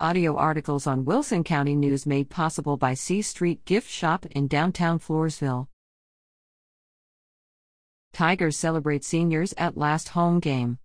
Audio articles on Wilson County News made possible by C Street Gift Shop in downtown Floresville. Tigers celebrate seniors at last home game.